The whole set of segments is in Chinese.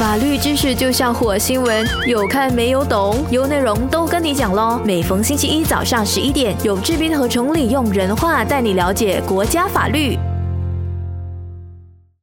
法律知识就像火星文，有看没有懂？有内容都跟你讲喽。每逢星期一早上十一点，有志斌和崇礼用人话带你了解国家法律。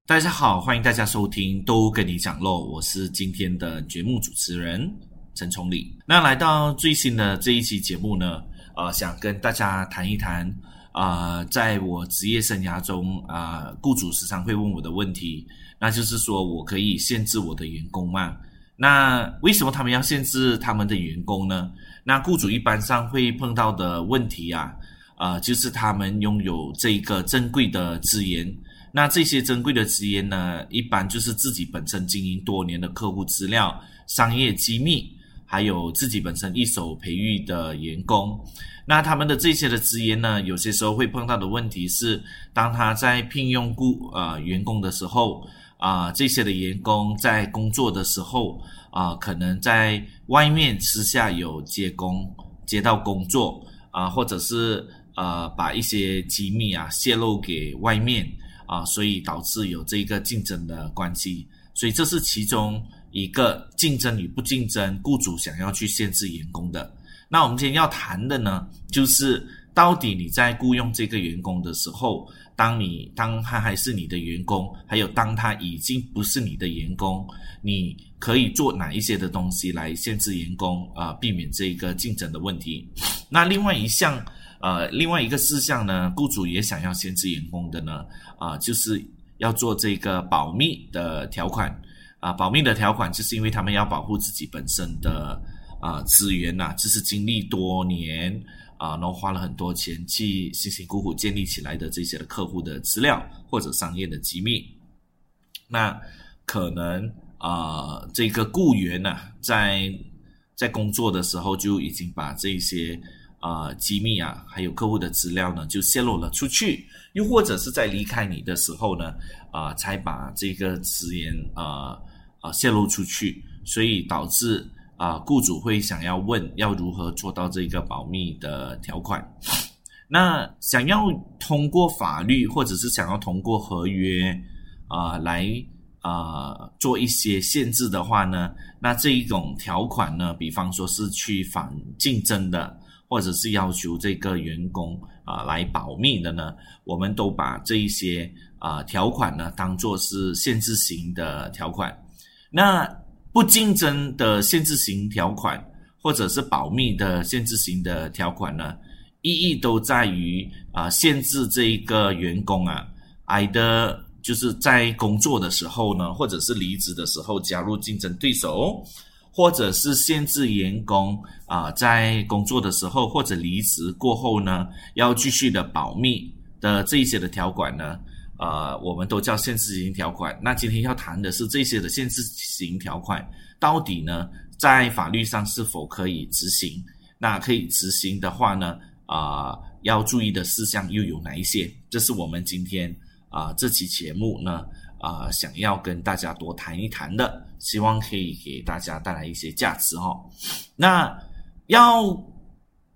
大家好，欢迎大家收听《都跟你讲喽》，我是今天的节目主持人陈崇礼。那来到最新的这一期节目呢，呃，想跟大家谈一谈啊，在我职业生涯中啊，雇主时常会问我的问题。那就是说我可以限制我的员工嘛？那为什么他们要限制他们的员工呢？那雇主一般上会碰到的问题啊，呃，就是他们拥有这个珍贵的资源。那这些珍贵的资源呢，一般就是自己本身经营多年的客户资料、商业机密，还有自己本身一手培育的员工。那他们的这些的资源呢，有些时候会碰到的问题是，当他在聘用雇呃员工的时候。啊，这些的员工在工作的时候啊，可能在外面私下有接工、接到工作啊，或者是呃把一些机密啊泄露给外面啊，所以导致有这个竞争的关系。所以这是其中一个竞争与不竞争，雇主想要去限制员工的。那我们今天要谈的呢，就是到底你在雇佣这个员工的时候。当你当他还是你的员工，还有当他已经不是你的员工，你可以做哪一些的东西来限制员工啊，避免这个竞争的问题？那另外一项呃，另外一个事项呢，雇主也想要限制员工的呢啊，就是要做这个保密的条款啊，保密的条款就是因为他们要保护自己本身的啊资源呐，就是经历多年。啊，然后花了很多钱去辛辛苦苦建立起来的这些的客户的资料或者商业的机密，那可能啊，这个雇员呢，在在工作的时候就已经把这些啊机密啊，还有客户的资料呢，就泄露了出去，又或者是在离开你的时候呢，啊，才把这个资源啊啊泄露出去，所以导致。啊，雇主会想要问要如何做到这个保密的条款？那想要通过法律或者是想要通过合约啊来啊做一些限制的话呢？那这一种条款呢，比方说是去反竞争的，或者是要求这个员工啊来保密的呢？我们都把这一些啊条款呢当做是限制型的条款。那不竞争的限制型条款，或者是保密的限制型的条款呢？意义都在于啊，限制这一个员工啊，挨的就是在工作的时候呢，或者是离职的时候加入竞争对手，或者是限制员工啊，在工作的时候或者离职过后呢，要继续的保密的这一些的条款呢。呃，我们都叫限制型条款。那今天要谈的是这些的限制型条款，到底呢在法律上是否可以执行？那可以执行的话呢，啊，要注意的事项又有哪一些？这是我们今天啊这期节目呢啊想要跟大家多谈一谈的，希望可以给大家带来一些价值哈。那要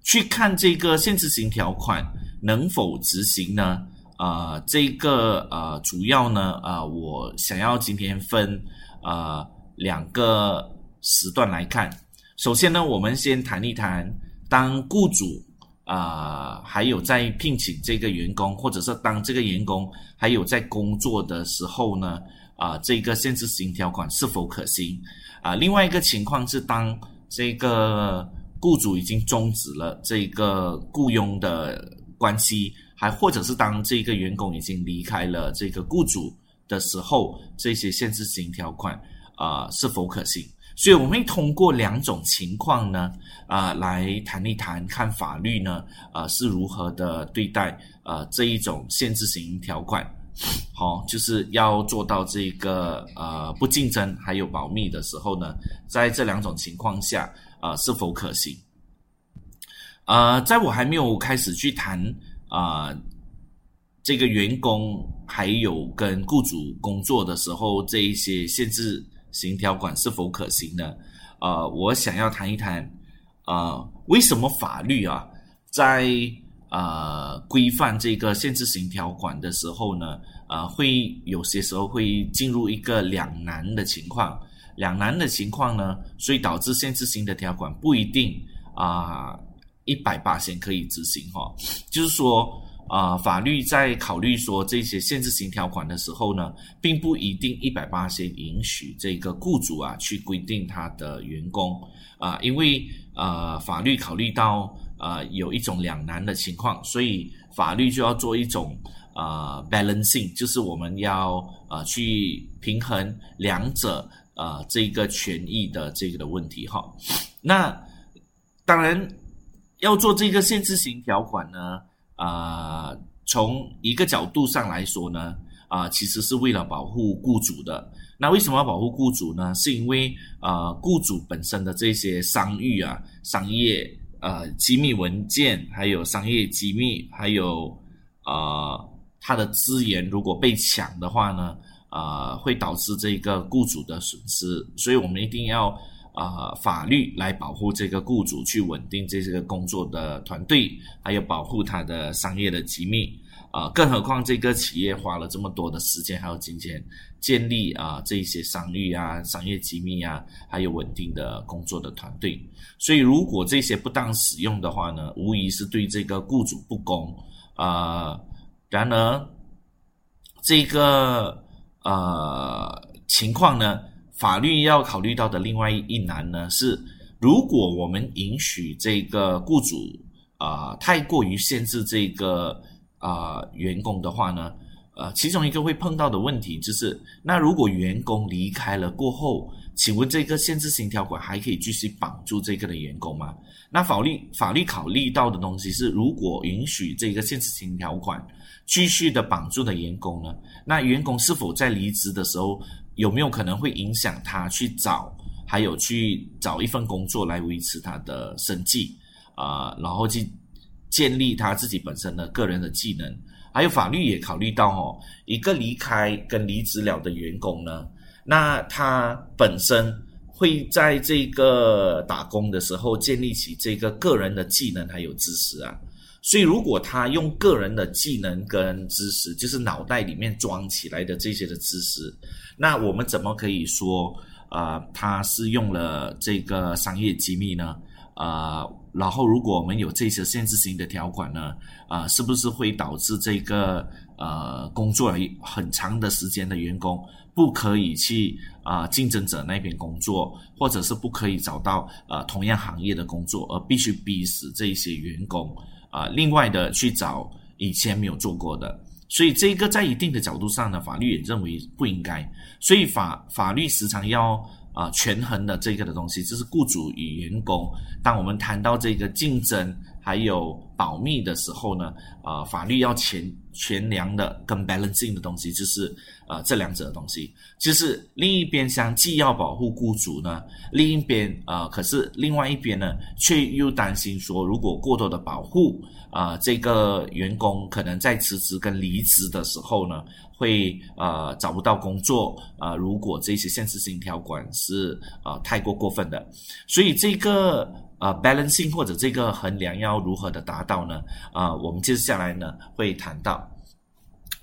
去看这个限制型条款能否执行呢？啊，这个呃，主要呢，啊，我想要今天分呃两个时段来看。首先呢，我们先谈一谈，当雇主啊，还有在聘请这个员工，或者是当这个员工还有在工作的时候呢，啊，这个限制性条款是否可行？啊，另外一个情况是，当这个雇主已经终止了这个雇佣的关系。还或者是当这个员工已经离开了这个雇主的时候，这些限制型条款啊是否可行？所以我们会通过两种情况呢啊来谈一谈，看法律呢啊是如何的对待啊这一种限制型条款。好，就是要做到这个呃不竞争还有保密的时候呢，在这两种情况下啊是否可行？啊，在我还没有开始去谈。啊，这个员工还有跟雇主工作的时候，这一些限制型条款是否可行呢？呃，我想要谈一谈，啊，为什么法律啊，在呃规范这个限制性条款的时候呢，呃，会有些时候会进入一个两难的情况。两难的情况呢，所以导致限制性的条款不一定啊一百八先可以执行哈。就是说啊，法律在考虑说这些限制性条款的时候呢，并不一定一百八先允许这个雇主啊去规定他的员工啊，因为呃法律考虑到呃有一种两难的情况，所以法律就要做一种呃 balancing，就是我们要呃去平衡两者。啊，这个权益的这个的问题哈，那当然要做这个限制型条款呢，啊，从一个角度上来说呢，啊，其实是为了保护雇主的。那为什么要保护雇主呢？是因为啊，雇主本身的这些商誉啊、商业呃机密文件，还有商业机密，还有啊，他的资源如果被抢的话呢？啊，会导致这个雇主的损失，所以我们一定要啊，法律来保护这个雇主，去稳定这个工作的团队，还有保护他的商业的机密啊。更何况这个企业花了这么多的时间还有金钱建立啊这些商誉啊、商业机密啊，还有稳定的工作的团队，所以如果这些不当使用的话呢，无疑是对这个雇主不公啊。然而，这个。呃，情况呢？法律要考虑到的另外一难呢是，如果我们允许这个雇主啊太过于限制这个啊员工的话呢，呃，其中一个会碰到的问题就是，那如果员工离开了过后，请问这个限制性条款还可以继续绑住这个的员工吗？那法律法律考虑到的东西是，如果允许这个限制性条款。继续的绑住的员工呢？那员工是否在离职的时候有没有可能会影响他去找，还有去找一份工作来维持他的生计啊？然后去建立他自己本身的个人的技能，还有法律也考虑到哦，一个离开跟离职了的员工呢，那他本身会在这个打工的时候建立起这个个人的技能还有知识啊。所以，如果他用个人的技能跟知识，就是脑袋里面装起来的这些的知识，那我们怎么可以说啊，他是用了这个商业机密呢？啊，然后如果我们有这些限制性的条款呢，啊，是不是会导致这个呃工作了很长的时间的员工不可以去啊竞争者那边工作，或者是不可以找到呃同样行业的工作，而必须逼死这些员工？啊，另外的去找以前没有做过的，所以这个在一定的角度上呢，法律也认为不应该。所以法法律时常要啊权衡的这个的东西，就是雇主与员工。当我们谈到这个竞争还有保密的时候呢，啊，法律要权权量的跟 balancing 的东西，就是啊这两者的东西，就是另一边想既要保护雇主呢，另一边啊，可是另外一边呢，却又担心说，如果过多的保护啊，这个员工可能在辞职跟离职的时候呢，会呃找不到工作啊。如果这些限制性条款是啊太过过分的，所以这个。呃，balancing 或者这个衡量要如何的达到呢？啊，我们接下来呢会谈到。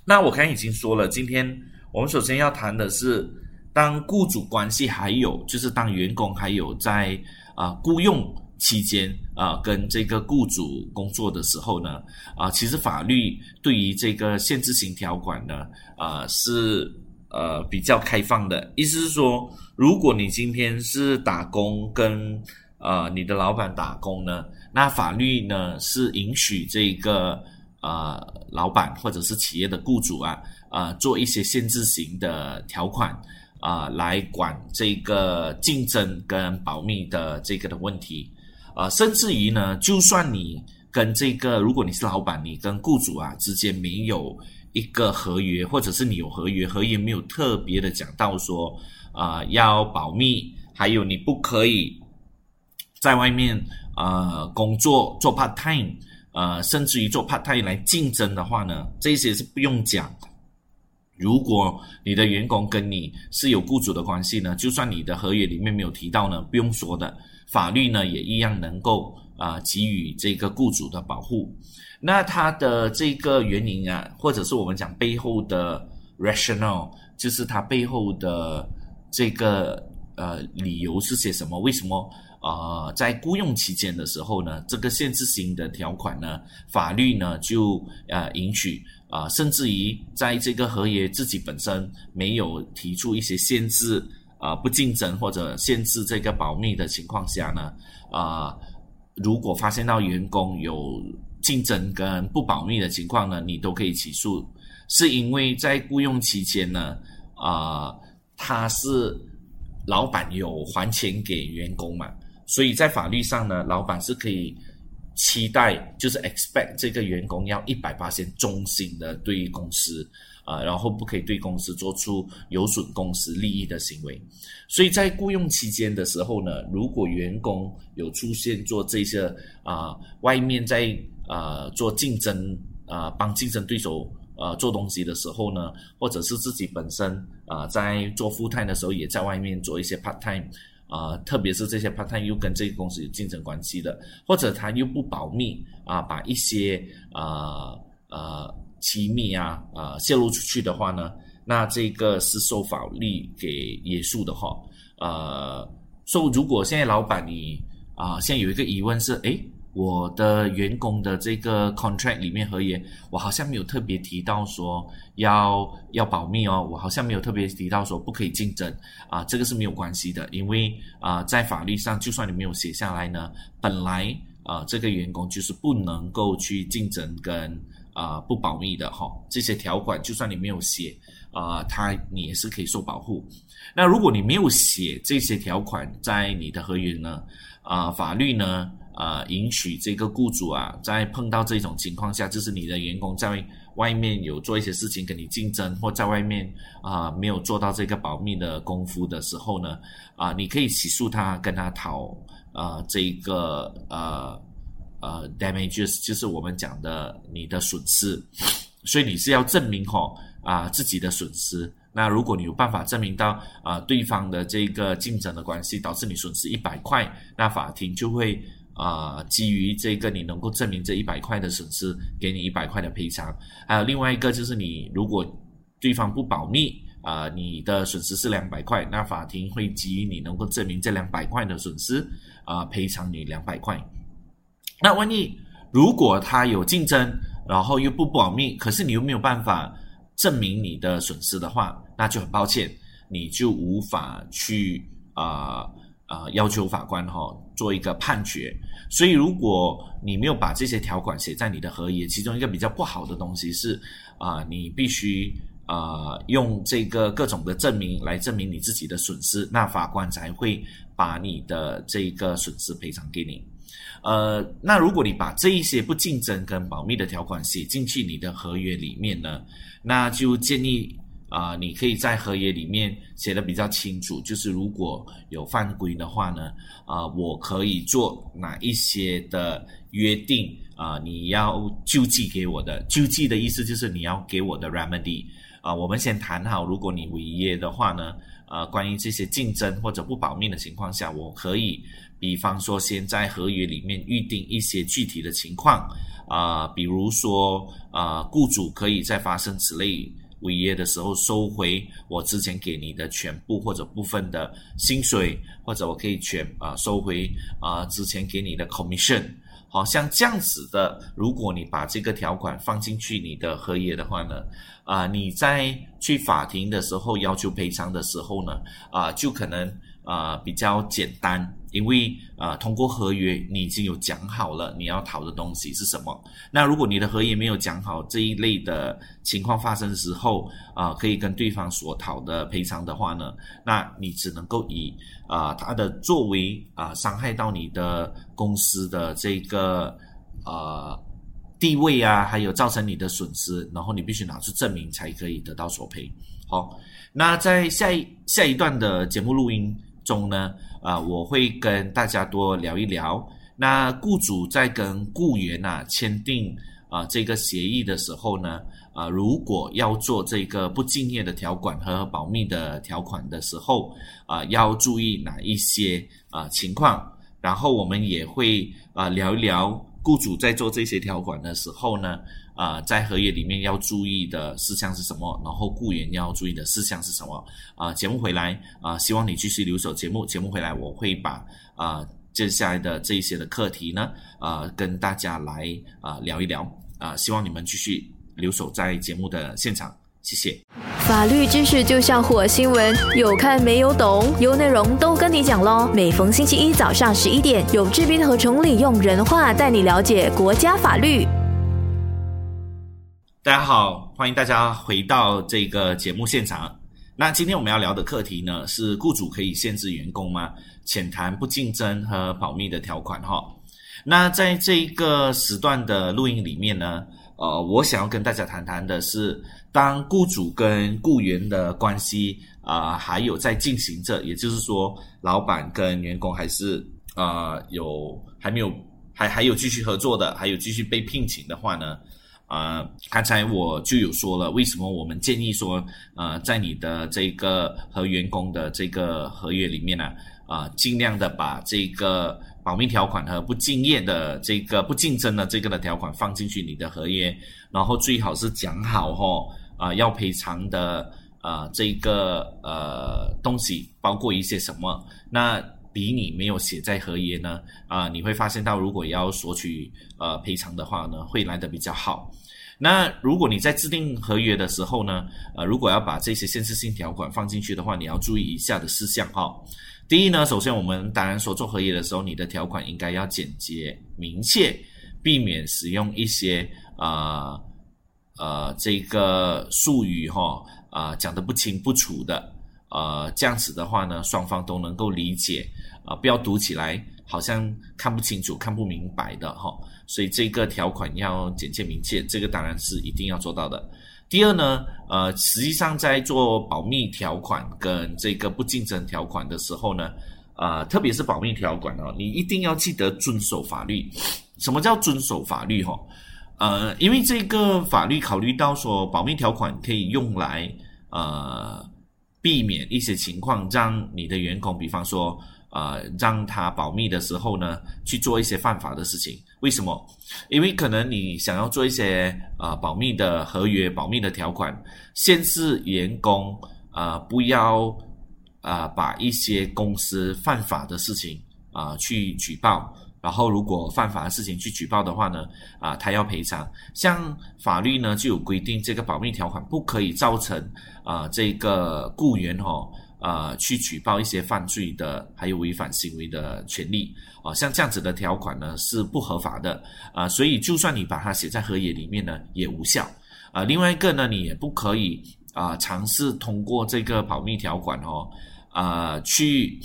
那我刚才已经说了，今天我们首先要谈的是，当雇主关系还有就是当员工还有在啊雇佣期间啊跟这个雇主工作的时候呢，啊，其实法律对于这个限制性条款呢，啊是呃比较开放的，意思是说，如果你今天是打工跟呃，你的老板打工呢？那法律呢是允许这个呃老板或者是企业的雇主啊，呃做一些限制型的条款啊，来管这个竞争跟保密的这个的问题啊，甚至于呢，就算你跟这个，如果你是老板，你跟雇主啊之间没有一个合约，或者是你有合约，合约没有特别的讲到说啊要保密，还有你不可以。在外面呃工作做 part time，呃甚至于做 part time 来竞争的话呢，这些是不用讲。如果你的员工跟你是有雇主的关系呢，就算你的合约里面没有提到呢，不用说的，法律呢也一样能够啊给予这个雇主的保护。那它的这个原因啊，或者是我们讲背后的 rational，就是它背后的这个呃理由是些什么？为什么啊在雇佣期间的时候呢，这个限制性的条款呢，法律呢就呃允许啊，甚至于在这个合约自己本身没有提出一些限制啊不竞争或者限制这个保密的情况下呢啊，如果发现到员工有竞争跟不保密的情况呢，你都可以起诉，是因为在雇佣期间呢，啊，他是老板有还钱给员工嘛，所以在法律上呢，老板是可以期待，就是 expect 这个员工要一百八千忠心的对于公司。啊，然后不可以对公司做出有损公司利益的行为，所以在雇佣期间的时候呢，如果员工有出现做这些啊，外面在啊做竞争啊，帮竞争对手啊做东西的时候呢，或者是自己本身啊在做 full time 的时候，也在外面做一些 part time 啊，特别是这些 part time 又跟这个公司有竞争关系的，或者他又不保密啊，把一些啊啊。机密啊，啊泄露出去的话呢，那这个是受法律给约束的哈。呃，说如果现在老板你啊，现在有一个疑问是，诶，我的员工的这个 contract 里面合约，我好像没有特别提到说要要保密哦，我好像没有特别提到说不可以竞争啊，这个是没有关系的，因为啊，在法律上，就算你没有写下来呢，本来啊，这个员工就是不能够去竞争跟。啊，不保密的哈，这些条款就算你没有写啊，他你也是可以受保护。那如果你没有写这些条款在你的合约呢，啊，法律呢啊允许这个雇主啊，在碰到这种情况下，就是你的员工在外面有做一些事情跟你竞争，或在外面啊没有做到这个保密的功夫的时候呢，啊，你可以起诉他，跟他讨啊这个呃。呃，damages 就是我们讲的你的损失，所以你是要证明哈啊自己的损失。那如果你有办法证明到啊对方的这个竞争的关系导致你损失一百块，那法庭就会啊基于这个你能够证明这一百块的损失，给你一百块的赔偿。还有另外一个就是你如果对方不保密啊，你的损失是两百块，那法庭会基于你能够证明这两百块的损失啊赔偿你两百块。那万一如果他有竞争，然后又不保密，可是你又没有办法证明你的损失的话，那就很抱歉，你就无法去啊啊要求法官哈做一个判决。所以如果你没有把这些条款写在你的合约，其中一个比较不好的东西是啊，你必须啊用这个各种的证明来证明你自己的损失，那法官才会把你的这个损失赔偿给你。呃，那如果你把这一些不竞争跟保密的条款写进去你的合约里面呢，那就建议啊，你可以在合约里面写的比较清楚，就是如果有犯规的话呢，啊，我可以做哪一些的约定啊？你要救济给我的，救济的意思就是你要给我的 remedy 啊。我们先谈好，如果你违约的话呢，呃，关于这些竞争或者不保密的情况下，我可以。比方说，先在合约里面预定一些具体的情况，啊，比如说，啊，雇主可以在发生此类违约的时候收回我之前给你的全部或者部分的薪水，或者我可以全啊收回啊之前给你的 commission，好像这样子的，如果你把这个条款放进去你的合约的话呢，啊，你在去法庭的时候要求赔偿的时候呢，啊，就可能啊比较简单。因为啊，通过合约你已经有讲好了你要讨的东西是什么。那如果你的合约没有讲好这一类的情况发生时候啊，可以跟对方所讨的赔偿的话呢，那你只能够以啊他的作为啊伤害到你的公司的这个呃地位啊，还有造成你的损失，然后你必须拿出证明才可以得到索赔。好，那在下一下一段的节目录音。中呢，啊，我会跟大家多聊一聊。那雇主在跟雇员呐签订啊这个协议的时候呢，啊，如果要做这个不敬业的条款和保密的条款的时候，啊，要注意哪一些啊情况？然后我们也会啊聊一聊雇主在做这些条款的时候呢，啊在合约里面要注意的事项是什么，然后雇员要注意的事项是什么啊？节目回来啊，希望你继续留守节目，节目回来我会把啊接下来的这一些的课题呢啊跟大家来啊聊一聊啊，希望你们继续留守在节目的现场。谢谢。法律知识就像火星文，有看没有懂，有内容都跟你讲喽。每逢星期一早上十一点，有志斌和崇礼用人话带你了解国家法律。大家好，欢迎大家回到这个节目现场。那今天我们要聊的课题呢，是雇主可以限制员工吗？浅谈不竞争和保密的条款哈。那在这一个时段的录音里面呢，呃，我想要跟大家谈谈的是。当雇主跟雇员的关系啊，还有在进行着，也就是说，老板跟员工还是啊有还没有还还有继续合作的，还有继续被聘请的话呢，啊，刚才我就有说了，为什么我们建议说，呃，在你的这个和员工的这个合约里面呢，啊，尽量的把这个保密条款和不敬业的这个不竞争的这个的条款放进去你的合约，然后最好是讲好哈。啊，要赔偿的啊，这个呃东西包括一些什么？那比你没有写在合约呢？啊，你会发现到，如果要索取呃赔偿的话呢，会来的比较好。那如果你在制定合约的时候呢，呃，如果要把这些限制性条款放进去的话，你要注意以下的事项哈。第一呢，首先我们当然说做合约的时候，你的条款应该要简洁明确，避免使用一些啊。呃，这个术语哈啊讲的不清不楚的，呃，这样子的话呢，双方都能够理解啊，不要读起来好像看不清楚、看不明白的哈。所以这个条款要简洁明确，这个当然是一定要做到的。第二呢，呃，实际上在做保密条款跟这个不竞争条款的时候呢，啊，特别是保密条款哦，你一定要记得遵守法律。什么叫遵守法律哈？呃，因为这个法律考虑到说，保密条款可以用来呃避免一些情况，让你的员工，比方说呃让他保密的时候呢，去做一些犯法的事情。为什么？因为可能你想要做一些呃保密的合约、保密的条款，限制员工啊不要啊把一些公司犯法的事情啊去举报。然后，如果犯法的事情去举报的话呢，啊，他要赔偿。像法律呢就有规定，这个保密条款不可以造成啊这个雇员哈啊去举报一些犯罪的还有违反行为的权利啊，像这样子的条款呢是不合法的啊，所以就算你把它写在合约里面呢也无效啊。另外一个呢，你也不可以啊尝试通过这个保密条款哦啊去。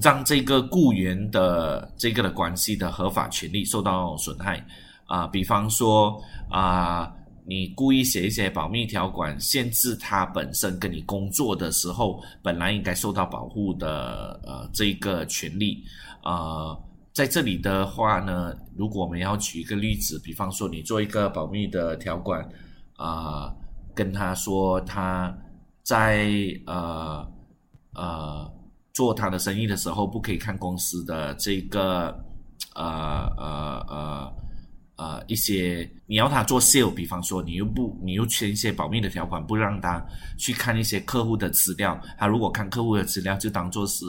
让这个雇员的这个的关系的合法权利受到损害啊，比方说啊，你故意写一些保密条款，限制他本身跟你工作的时候本来应该受到保护的呃这个权利啊，在这里的话呢，如果我们要举一个例子，比方说你做一个保密的条款啊，跟他说他在呃呃。做他的生意的时候，不可以看公司的这个呃呃呃呃呃一些，你要他做 sale，比方说你又不，你又签一些保密的条款，不让他去看一些客户的资料。他如果看客户的资料，就当做是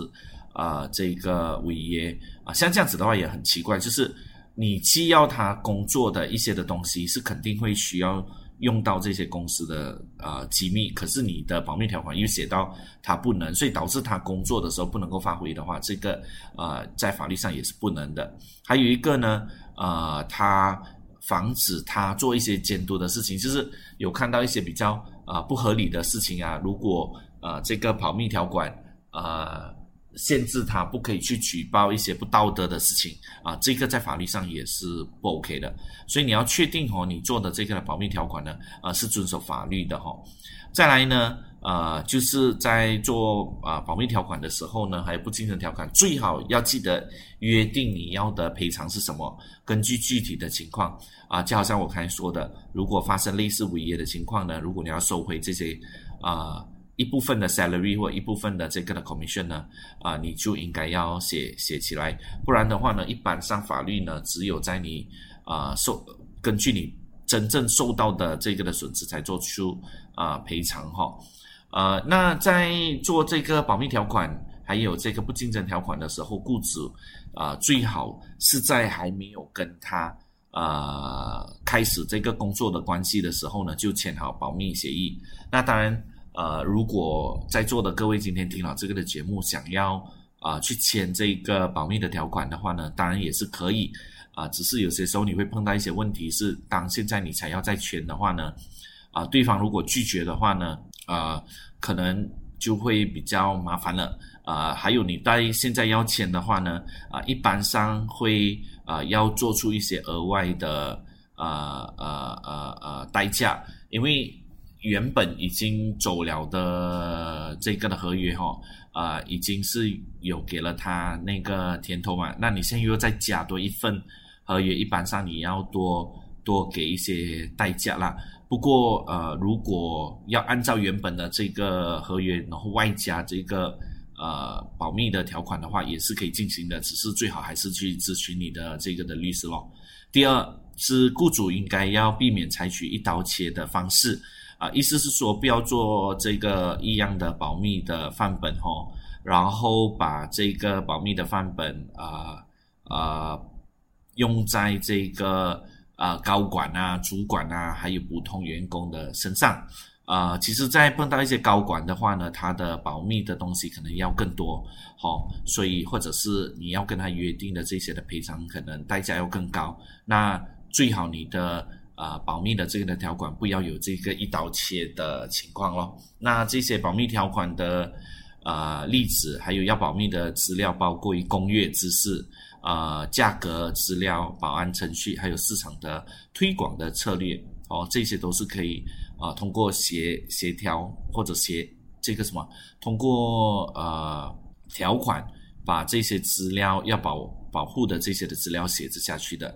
呃这个违约啊。像这样子的话也很奇怪，就是你既要他工作的一些的东西，是肯定会需要。用到这些公司的呃机密，可是你的保密条款又写到他不能，所以导致他工作的时候不能够发挥的话，这个呃在法律上也是不能的。还有一个呢，呃，他防止他做一些监督的事情，就是有看到一些比较啊不合理的事情啊，如果呃这个保密条款呃。限制他不可以去举报一些不道德的事情啊，这个在法律上也是不 OK 的。所以你要确定哦，你做的这个保密条款呢，啊是遵守法律的哈。再来呢，呃，就是在做啊保密条款的时候呢，还有不竞争条款，最好要记得约定你要的赔偿是什么，根据具体的情况啊，就好像我刚才说的，如果发生类似违约的情况呢，如果你要收回这些啊。一部分的 salary 或一部分的这个的 commission 呢，啊，你就应该要写写起来，不然的话呢，一般上法律呢，只有在你啊受根据你真正受到的这个的损失才做出啊赔偿哈，呃，那在做这个保密条款还有这个不竞争条款的时候，雇主啊最好是在还没有跟他呃开始这个工作的关系的时候呢，就签好保密协议。那当然。呃，如果在座的各位今天听了这个的节目，想要啊去签这个保密的条款的话呢，当然也是可以啊，只是有些时候你会碰到一些问题，是当现在你才要再签的话呢，啊，对方如果拒绝的话呢，啊，可能就会比较麻烦了啊。还有你在现在要签的话呢，啊，一般上会啊要做出一些额外的呃呃呃呃代价，因为。原本已经走了的这个的合约哈，啊，已经是有给了他那个甜头嘛。那你现在又再加多一份合约，一般上你要多多给一些代价啦。不过呃，如果要按照原本的这个合约，然后外加这个呃保密的条款的话，也是可以进行的。只是最好还是去咨询你的这个的律师咯。第二是雇主应该要避免采取一刀切的方式。啊，意思是说不要做这个一样的保密的范本哈，然后把这个保密的范本啊啊用在这个啊高管啊、主管啊，还有普通员工的身上啊。其实，在碰到一些高管的话呢，他的保密的东西可能要更多，好，所以或者是你要跟他约定的这些的赔偿，可能代价要更高。那最好你的。啊，保密的这个的条款不要有这个一刀切的情况咯。那这些保密条款的啊例子，还有要保密的资料，包括于工业知识、啊价格资料、保安程序，还有市场的推广的策略哦，这些都是可以啊通过协协调或者协这个什么，通过呃条款把这些资料要保保护的这些的资料写着下去的。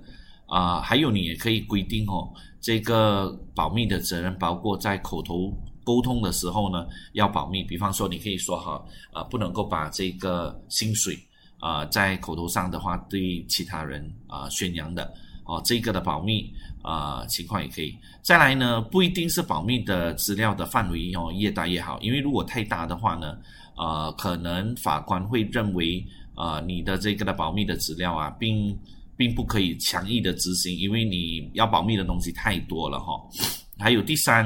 啊，还有你也可以规定哦，这个保密的责任包括在口头沟通的时候呢要保密，比方说你可以说哈，啊不能够把这个薪水啊在口头上的话对其他人啊宣扬的哦，这个的保密啊情况也可以。再来呢，不一定是保密的资料的范围哦越大越好，因为如果太大的话呢，呃可能法官会认为啊你的这个的保密的资料啊并。并不可以强硬的执行，因为你要保密的东西太多了哈。还有第三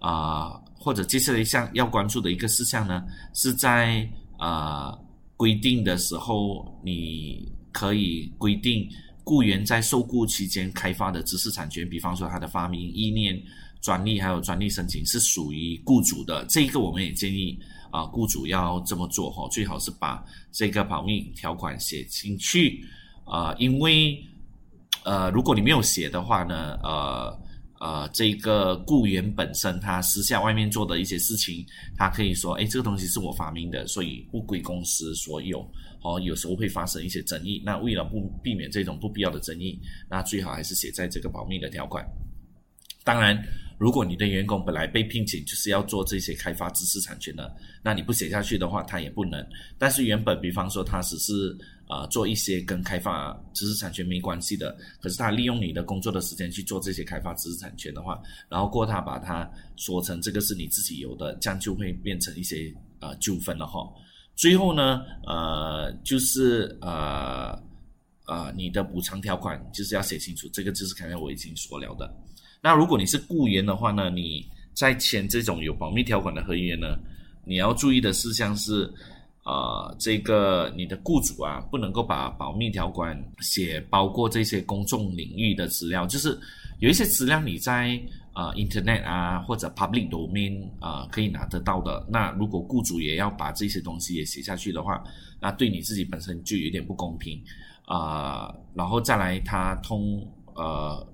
啊，或者接下来一项要关注的一个事项呢，是在啊规定的时候，你可以规定雇员在受雇期间开发的知识产权，比方说他的发明、意念、专利还有专利申请是属于雇主的。这一个我们也建议啊，雇主要这么做哈，最好是把这个保密条款写进去。啊，因为呃，如果你没有写的话呢，呃呃，这个雇员本身他私下外面做的一些事情，他可以说，哎，这个东西是我发明的，所以不归公司所有。哦，有时候会发生一些争议。那为了不避免这种不必要的争议，那最好还是写在这个保密的条款。当然，如果你的员工本来被聘请就是要做这些开发知识产权的，那你不写下去的话，他也不能。但是原本，比方说他只是。啊，做一些跟开发知识产权没关系的，可是他利用你的工作的时间去做这些开发知识产权的话，然后过他把它说成这个是你自己有的，这样就会变成一些呃纠纷了哈。最后呢，呃，就是呃呃，你的补偿条款就是要写清楚，这个就是刚才我已经说了的。那如果你是雇员的话呢，你在签这种有保密条款的合约呢，你要注意的事项是。呃，这个你的雇主啊，不能够把保密条款写包括这些公众领域的资料，就是有一些资料你在呃 Internet 啊或者 Public Domain 啊可以拿得到的。那如果雇主也要把这些东西也写下去的话，那对你自己本身就有点不公平啊。然后再来，他通呃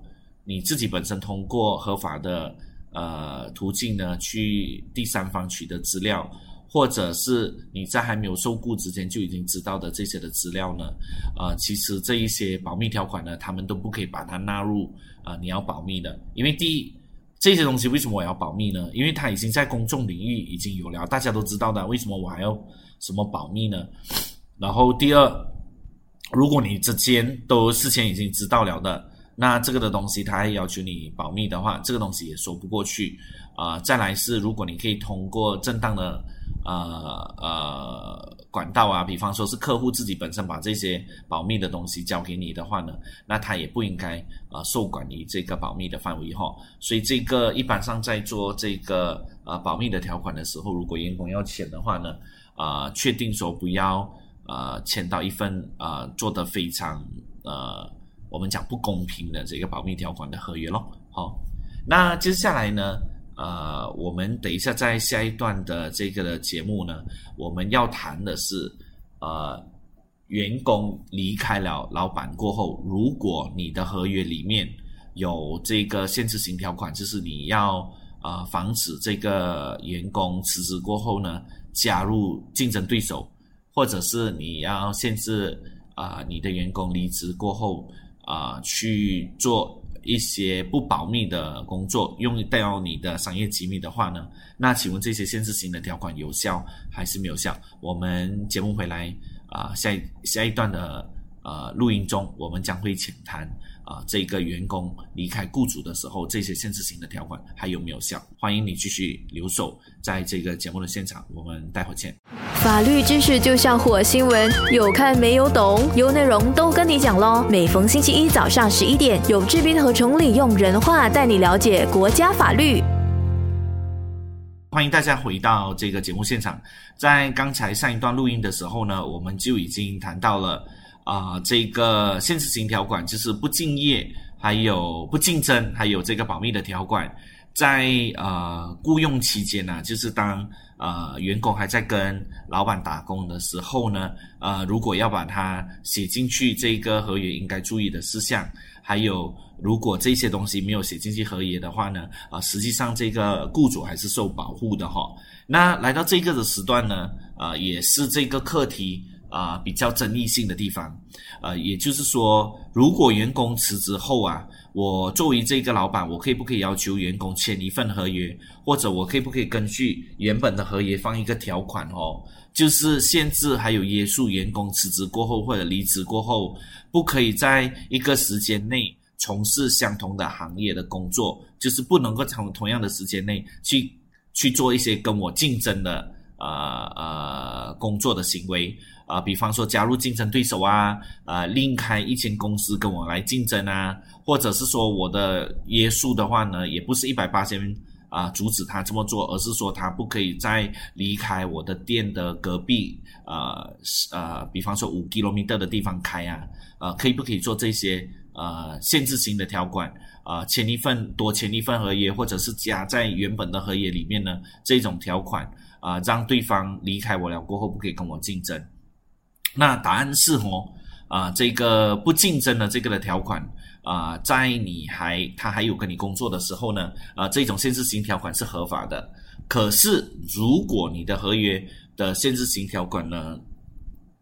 你自己本身通过合法的呃途径呢，去第三方取得资料。或者是你在还没有受雇之前就已经知道的这些的资料呢？呃，其实这一些保密条款呢，他们都不可以把它纳入啊，你要保密的。因为第一，这些东西为什么我要保密呢？因为它已经在公众领域已经有了，大家都知道的，为什么我还要什么保密呢？然后第二，如果你之间都事先已经知道了的，那这个的东西他还要求你保密的话，这个东西也说不过去啊。再来是，如果你可以通过正当的呃呃管道啊，比方说是客户自己本身把这些保密的东西交给你的话呢，那他也不应该呃受管于这个保密的范围哈。所以这个一般上在做这个呃保密的条款的时候，如果员工要签的话呢，啊，确定说不要呃签到一份啊做的非常呃。我们讲不公平的这个保密条款的合约咯。好，那接下来呢，呃，我们等一下在下一段的这个的节目呢，我们要谈的是，呃，员工离开了老板过后，如果你的合约里面有这个限制性条款，就是你要啊防止这个员工辞职过后呢加入竞争对手，或者是你要限制啊你的员工离职过后。啊，去做一些不保密的工作，用到你的商业机密的话呢？那请问这些限制性的条款有效还是没有效？我们节目回来啊，下一下一段的呃录音中，我们将会浅谈。啊，这个员工离开雇主的时候，这些限制性的条款还有没有效？欢迎你继续留守在这个节目的现场，我们待会见。法律知识就像火星文，有看没有懂，有内容都跟你讲喽。每逢星期一早上十一点，有志斌和崇礼用人话带你了解国家法律。欢迎大家回到这个节目现场。在刚才上一段录音的时候呢，我们就已经谈到了。啊，这个限制性条款就是不敬业，还有不竞争，还有这个保密的条款，在呃雇佣期间呢，就是当呃员工还在跟老板打工的时候呢，呃，如果要把它写进去这个合约应该注意的事项，还有如果这些东西没有写进去合约的话呢，啊，实际上这个雇主还是受保护的哈。那来到这个的时段呢，啊，也是这个课题。啊，比较争议性的地方，呃，也就是说，如果员工辞职后啊，我作为这个老板，我可以不可以要求员工签一份合约，或者我可以不可以根据原本的合约放一个条款哦，就是限制还有约束员工辞职过后或者离职过后，不可以在一个时间内从事相同的行业的工作，就是不能够从同样的时间内去去做一些跟我竞争的呃呃工作的行为。啊，比方说加入竞争对手啊，啊，另开一间公司跟我来竞争啊，或者是说我的约束的话呢，也不是一百八千啊阻止他这么做，而是说他不可以再离开我的店的隔壁，呃呃，比方说五 kilometer 的地方开啊，呃，可以不可以做这些呃限制性的条款啊？签一份多签一份合约，或者是加在原本的合约里面呢？这种条款啊，让对方离开我了过后不可以跟我竞争。那答案是哦，啊，这个不竞争的这个的条款啊，在你还他还有跟你工作的时候呢，啊，这种限制性条款是合法的。可是如果你的合约的限制性条款呢，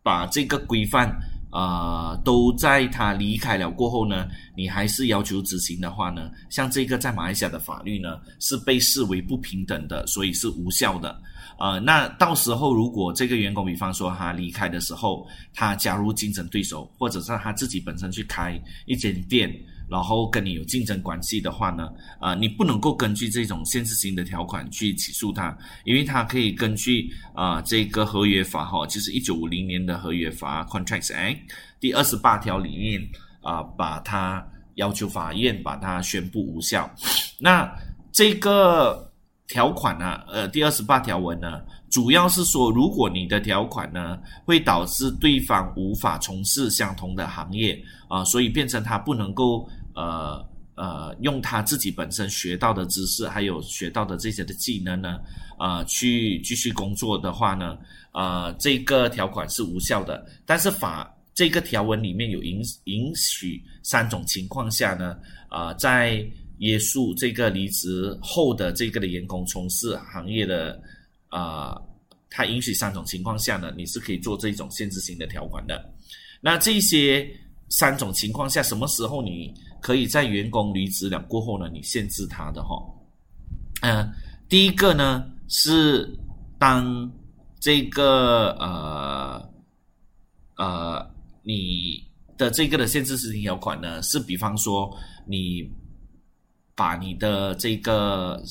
把这个规范啊都在他离开了过后呢，你还是要求执行的话呢，像这个在马来西亚的法律呢，是被视为不平等的，所以是无效的。呃，那到时候如果这个员工，比方说他离开的时候，他加入竞争对手，或者是他自己本身去开一间店，然后跟你有竞争关系的话呢，啊，你不能够根据这种限制性的条款去起诉他，因为他可以根据啊这个合约法哈，就是一九五零年的合约法 Contracts Act 第二十八条里面啊，把它要求法院把它宣布无效。那这个。条款呢？呃，第二十八条文呢，主要是说，如果你的条款呢，会导致对方无法从事相同的行业啊，所以变成他不能够呃呃用他自己本身学到的知识，还有学到的这些的技能呢，啊，去继续工作的话呢，呃，这个条款是无效的。但是法这个条文里面有允允许三种情况下呢，啊，在约束这个离职后的这个的员工从事行业的啊，他允许三种情况下呢，你是可以做这种限制性的条款的。那这些三种情况下，什么时候你可以在员工离职了过后呢，你限制他的哈？嗯，第一个呢是当这个呃呃你的这个的限制实行条款呢，是比方说你把你的这个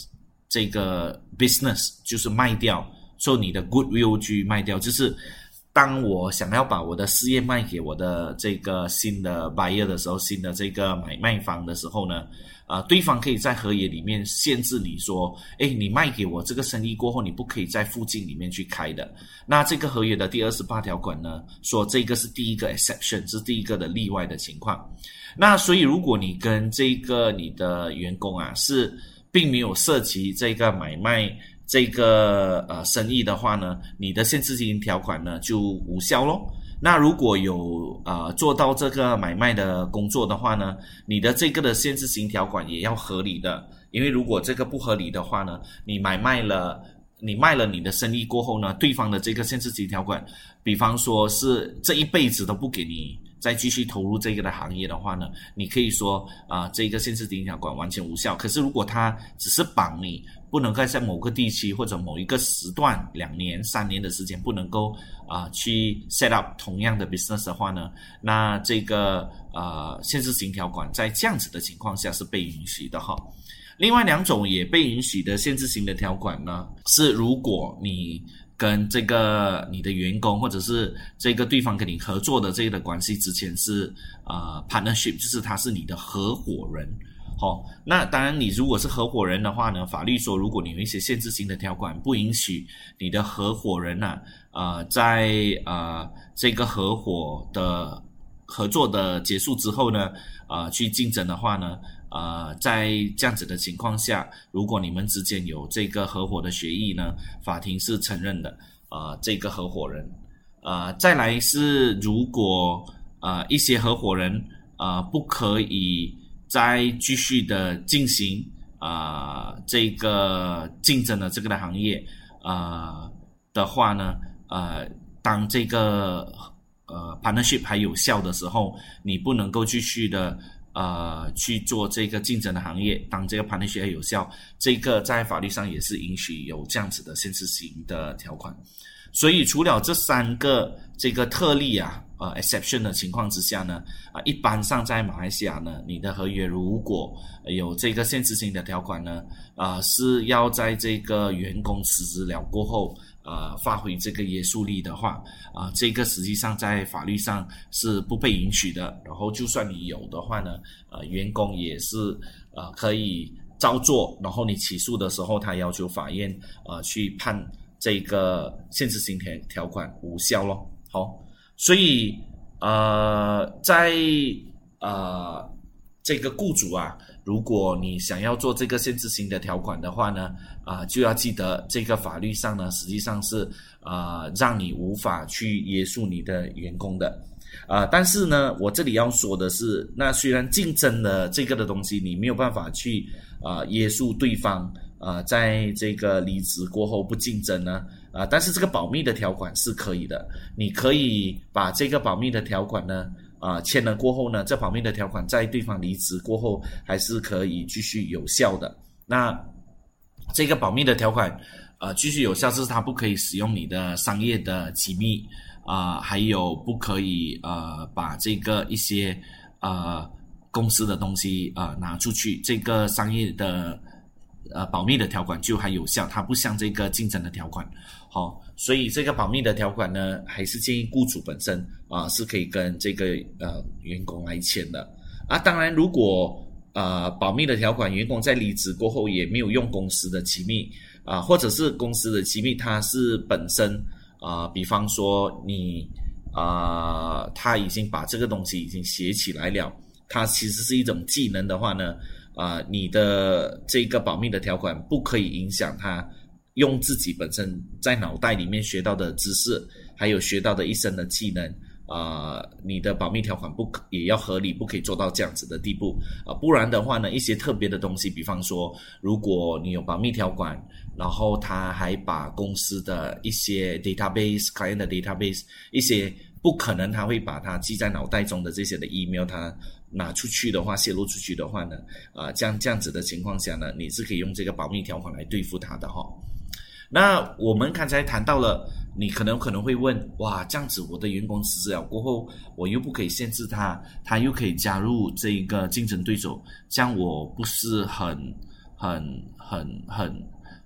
这个 business 就是卖掉，做你的 goodwill 去卖掉，就是当我想要把我的事业卖给我的这个新的 buyer 的时候，新的这个买卖方的时候呢。啊，对方可以在合约里面限制你说，哎，你卖给我这个生意过后，你不可以在附近里面去开的。那这个合约的第二十八条款呢，说这个是第一个 exception，是第一个的例外的情况。那所以，如果你跟这个你的员工啊是并没有涉及这个买卖这个呃生意的话呢，你的限制经营条款呢就无效喽。那如果有呃做到这个买卖的工作的话呢，你的这个的限制型条款也要合理的，因为如果这个不合理的话呢，你买卖了，你卖了你的生意过后呢，对方的这个限制型条款，比方说是这一辈子都不给你再继续投入这个的行业的话呢，你可以说啊，这个限制型条款完全无效。可是如果他只是绑你。不能够在某个地区或者某一个时段两年、三年的时间不能够啊去 set up 同样的 business 的话呢，那这个呃限制型条款在这样子的情况下是被允许的哈。另外两种也被允许的限制型的条款呢，是如果你跟这个你的员工或者是这个对方跟你合作的这个的关系之前是啊 partnership，就是他是你的合伙人。好，那当然，你如果是合伙人的话呢，法律说，如果你有一些限制性的条款，不允许你的合伙人呢，呃，在呃这个合伙的合作的结束之后呢，呃，去竞争的话呢，呃，在这样子的情况下，如果你们之间有这个合伙的协议呢，法庭是承认的，呃，这个合伙人，呃，再来是如果呃一些合伙人呃不可以。再继续的进行啊，这个竞争的这个的行业啊的话呢，呃，当这个呃 partnership 还有效的时候，你不能够继续的呃去做这个竞争的行业。当这个 partnership 还有效，这个在法律上也是允许有这样子的限制性的条款。所以，除了这三个这个特例啊，呃，exception 的情况之下呢，啊，一般上在马来西亚呢，你的合约如果有这个限制性的条款呢，啊，是要在这个员工辞职了过后，呃，发挥这个约束力的话，啊，这个实际上在法律上是不被允许的。然后，就算你有的话呢，呃，员工也是呃可以照做。然后你起诉的时候，他要求法院呃去判。这个限制性条条款无效咯。好，所以呃，在呃这个雇主啊，如果你想要做这个限制性的条款的话呢，啊，就要记得这个法律上呢，实际上是啊，让你无法去约束你的员工的啊。但是呢，我这里要说的是，那虽然竞争的这个的东西，你没有办法去啊约束对方。啊，在这个离职过后不竞争呢，啊，但是这个保密的条款是可以的，你可以把这个保密的条款呢，啊，签了过后呢，这保密的条款在对方离职过后还是可以继续有效的。那这个保密的条款，呃，继续有效是它不可以使用你的商业的机密啊，还有不可以呃把这个一些呃公司的东西啊拿出去，这个商业的。呃，保密的条款就还有效，它不像这个竞争的条款，好，所以这个保密的条款呢，还是建议雇主本身啊是可以跟这个呃员工来签的啊。当然，如果呃保密的条款，员工在离职过后也没有用公司的机密啊，或者是公司的机密它是本身啊，比方说你啊他已经把这个东西已经写起来了，它其实是一种技能的话呢。啊，你的这个保密的条款不可以影响他用自己本身在脑袋里面学到的知识，还有学到的一身的技能啊。你的保密条款不可也要合理，不可以做到这样子的地步啊。不然的话呢，一些特别的东西，比方说，如果你有保密条款，然后他还把公司的一些 database、client database 一些不可能他会把他记在脑袋中的这些的 email 他拿出去的话，泄露出去的话呢，啊，这样这样子的情况下呢，你是可以用这个保密条款来对付他的哈。那我们刚才谈到了，你可能可能会问，哇，这样子我的员工辞职了过后，我又不可以限制他，他又可以加入这一个竞争对手，这样我不是很很很很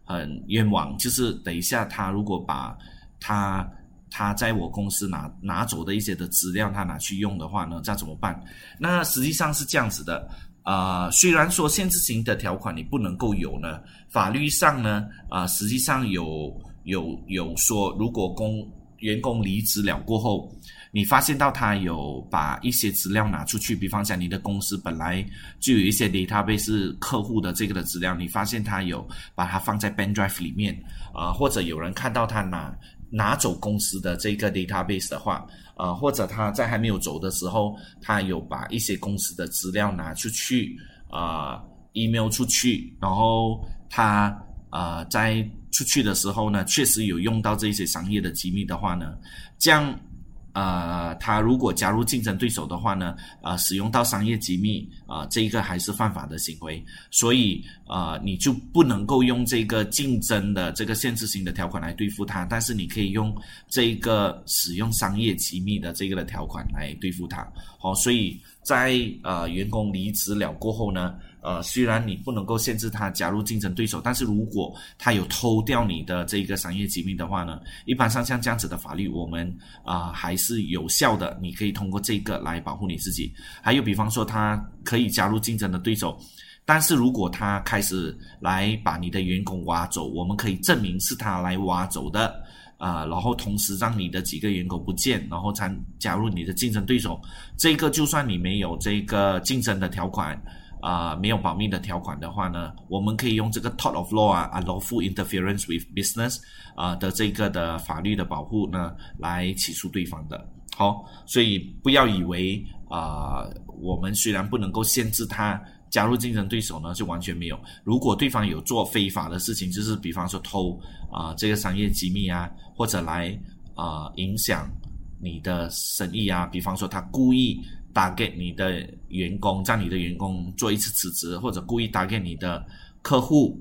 很冤枉？就是等一下他如果把他他在我公司拿拿走的一些的资料，他拿去用的话呢，这怎么办？那实际上是这样子的。啊，虽然说限制性的条款你不能够有呢，法律上呢，啊，实际上有有有说，如果工员工离职了过后，你发现到他有把一些资料拿出去，比方讲你的公司本来就有一些 database 客户的这个的资料，你发现他有把它放在 Ben Drive 里面，啊，或者有人看到他拿拿走公司的这个 database 的话。啊，或者他在还没有走的时候，他有把一些公司的资料拿出去啊，email 出去，然后他啊在出去的时候呢，确实有用到这些商业的机密的话呢，这样。呃，他如果加入竞争对手的话呢，呃，使用到商业机密啊，这一个还是犯法的行为，所以啊，你就不能够用这个竞争的这个限制性的条款来对付他，但是你可以用这个使用商业机密的这个的条款来对付他。好，所以在呃员工离职了过后呢。呃，虽然你不能够限制他加入竞争对手，但是如果他有偷掉你的这个商业机密的话呢，一般上像这样子的法律，我们啊还是有效的。你可以通过这个来保护你自己。还有，比方说他可以加入竞争的对手，但是如果他开始来把你的员工挖走，我们可以证明是他来挖走的啊，然后同时让你的几个员工不见，然后才加入你的竞争对手。这个就算你没有这个竞争的条款。啊，没有保密的条款的话呢，我们可以用这个 tort of law 啊，lawful interference with business 啊的这个的法律的保护呢，来起诉对方的。好，所以不要以为啊，我们虽然不能够限制他加入竞争对手呢，就完全没有。如果对方有做非法的事情，就是比方说偷啊这个商业机密啊，或者来啊影响你的生意啊，比方说他故意。打给你的员工，让你的员工做一次辞职，或者故意打给你的客户，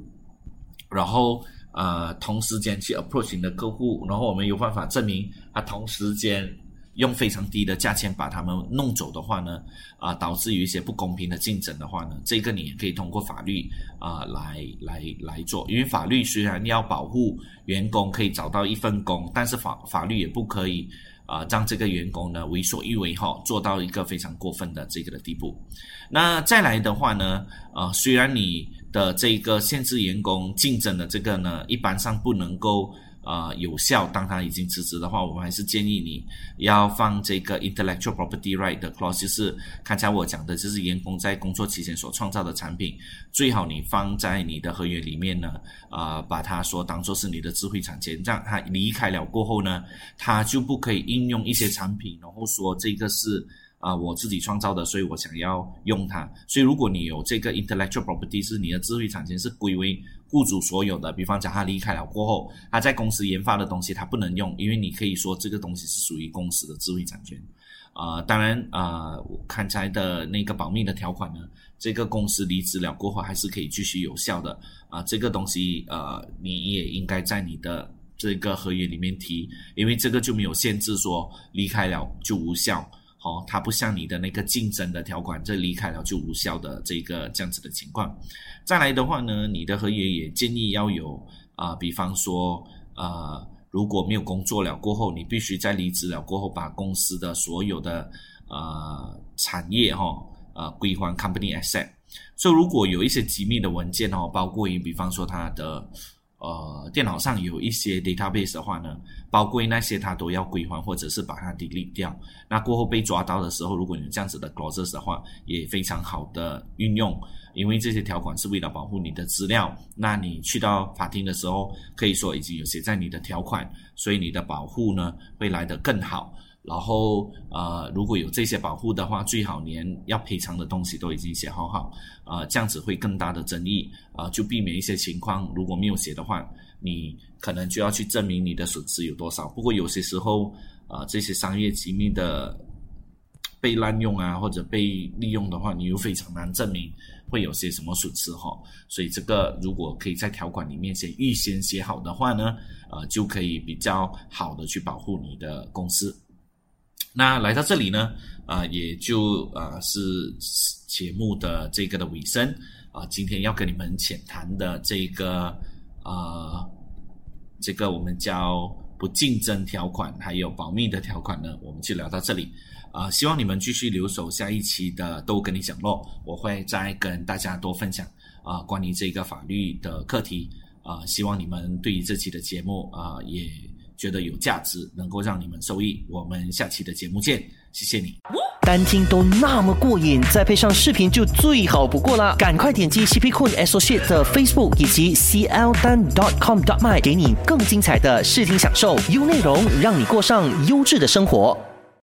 然后呃同时间去 approach 你的客户，然后我们有办法证明他同时间用非常低的价钱把他们弄走的话呢，啊导致有一些不公平的竞争的话呢，这个你也可以通过法律啊来来来做，因为法律虽然要保护员工可以找到一份工，但是法法律也不可以。啊，让这个员工呢为所欲为哈，做到一个非常过分的这个的地步。那再来的话呢，啊，虽然你的这个限制员工竞争的这个呢，一般上不能够。啊，有效。当他已经辞职的话，我们还是建议你要放这个 intellectual property right 的 clause，就是刚才我讲的，就是员工在工作期间所创造的产品，最好你放在你的合约里面呢，啊，把它说当做是你的智慧产权，这样他离开了过后呢，他就不可以应用一些产品，然后说这个是。啊，我自己创造的，所以我想要用它。所以如果你有这个 intellectual property，是你的智慧产权是归为雇主所有的。比方讲，他离开了过后，他在公司研发的东西他不能用，因为你可以说这个东西是属于公司的智慧产权。啊，当然啊，刚才的那个保密的条款呢，这个公司离职了过后还是可以继续有效的。啊，这个东西呃，你也应该在你的这个合约里面提，因为这个就没有限制说离开了就无效。哦，它不像你的那个竞争的条款，这离开了就无效的这个这样子的情况。再来的话呢，你的合约也建议要有啊，比方说呃，如果没有工作了过后，你必须在离职了过后，把公司的所有的呃产业哈呃归还 company asset。所以如果有一些机密的文件哦，包括于比方说它的。呃，电脑上有一些 database 的话呢，包括那些它都要归还，或者是把它 delete 掉。那过后被抓到的时候，如果你这样子的 clauses 的话，也非常好的运用，因为这些条款是为了保护你的资料。那你去到法庭的时候，可以说已经有写在你的条款，所以你的保护呢会来得更好。然后，呃，如果有这些保护的话，最好连要赔偿的东西都已经写好好，啊，这样子会更大的争议，啊，就避免一些情况。如果没有写的话，你可能就要去证明你的损失有多少。不过有些时候，啊这些商业机密的被滥用啊或者被利用的话，你又非常难证明会有些什么损失哈。所以这个如果可以在条款里面先预先写好的话呢，呃，就可以比较好的去保护你的公司。那来到这里呢，啊，也就啊是节目的这个的尾声啊。今天要跟你们浅谈的这个啊，这个我们叫不竞争条款，还有保密的条款呢，我们就聊到这里啊。希望你们继续留守下一期的都跟你讲咯，我会再跟大家多分享啊关于这个法律的课题啊。希望你们对于这期的节目啊也。觉得有价值，能够让你们受益。我们下期的节目见，谢谢你。单听都那么过瘾，再配上视频就最好不过了。赶快点击 CP Cool Associate 的 Facebook 以及 CL 单 dot com dot my，给你更精彩的视听享受，优内容，让你过上优质的生活。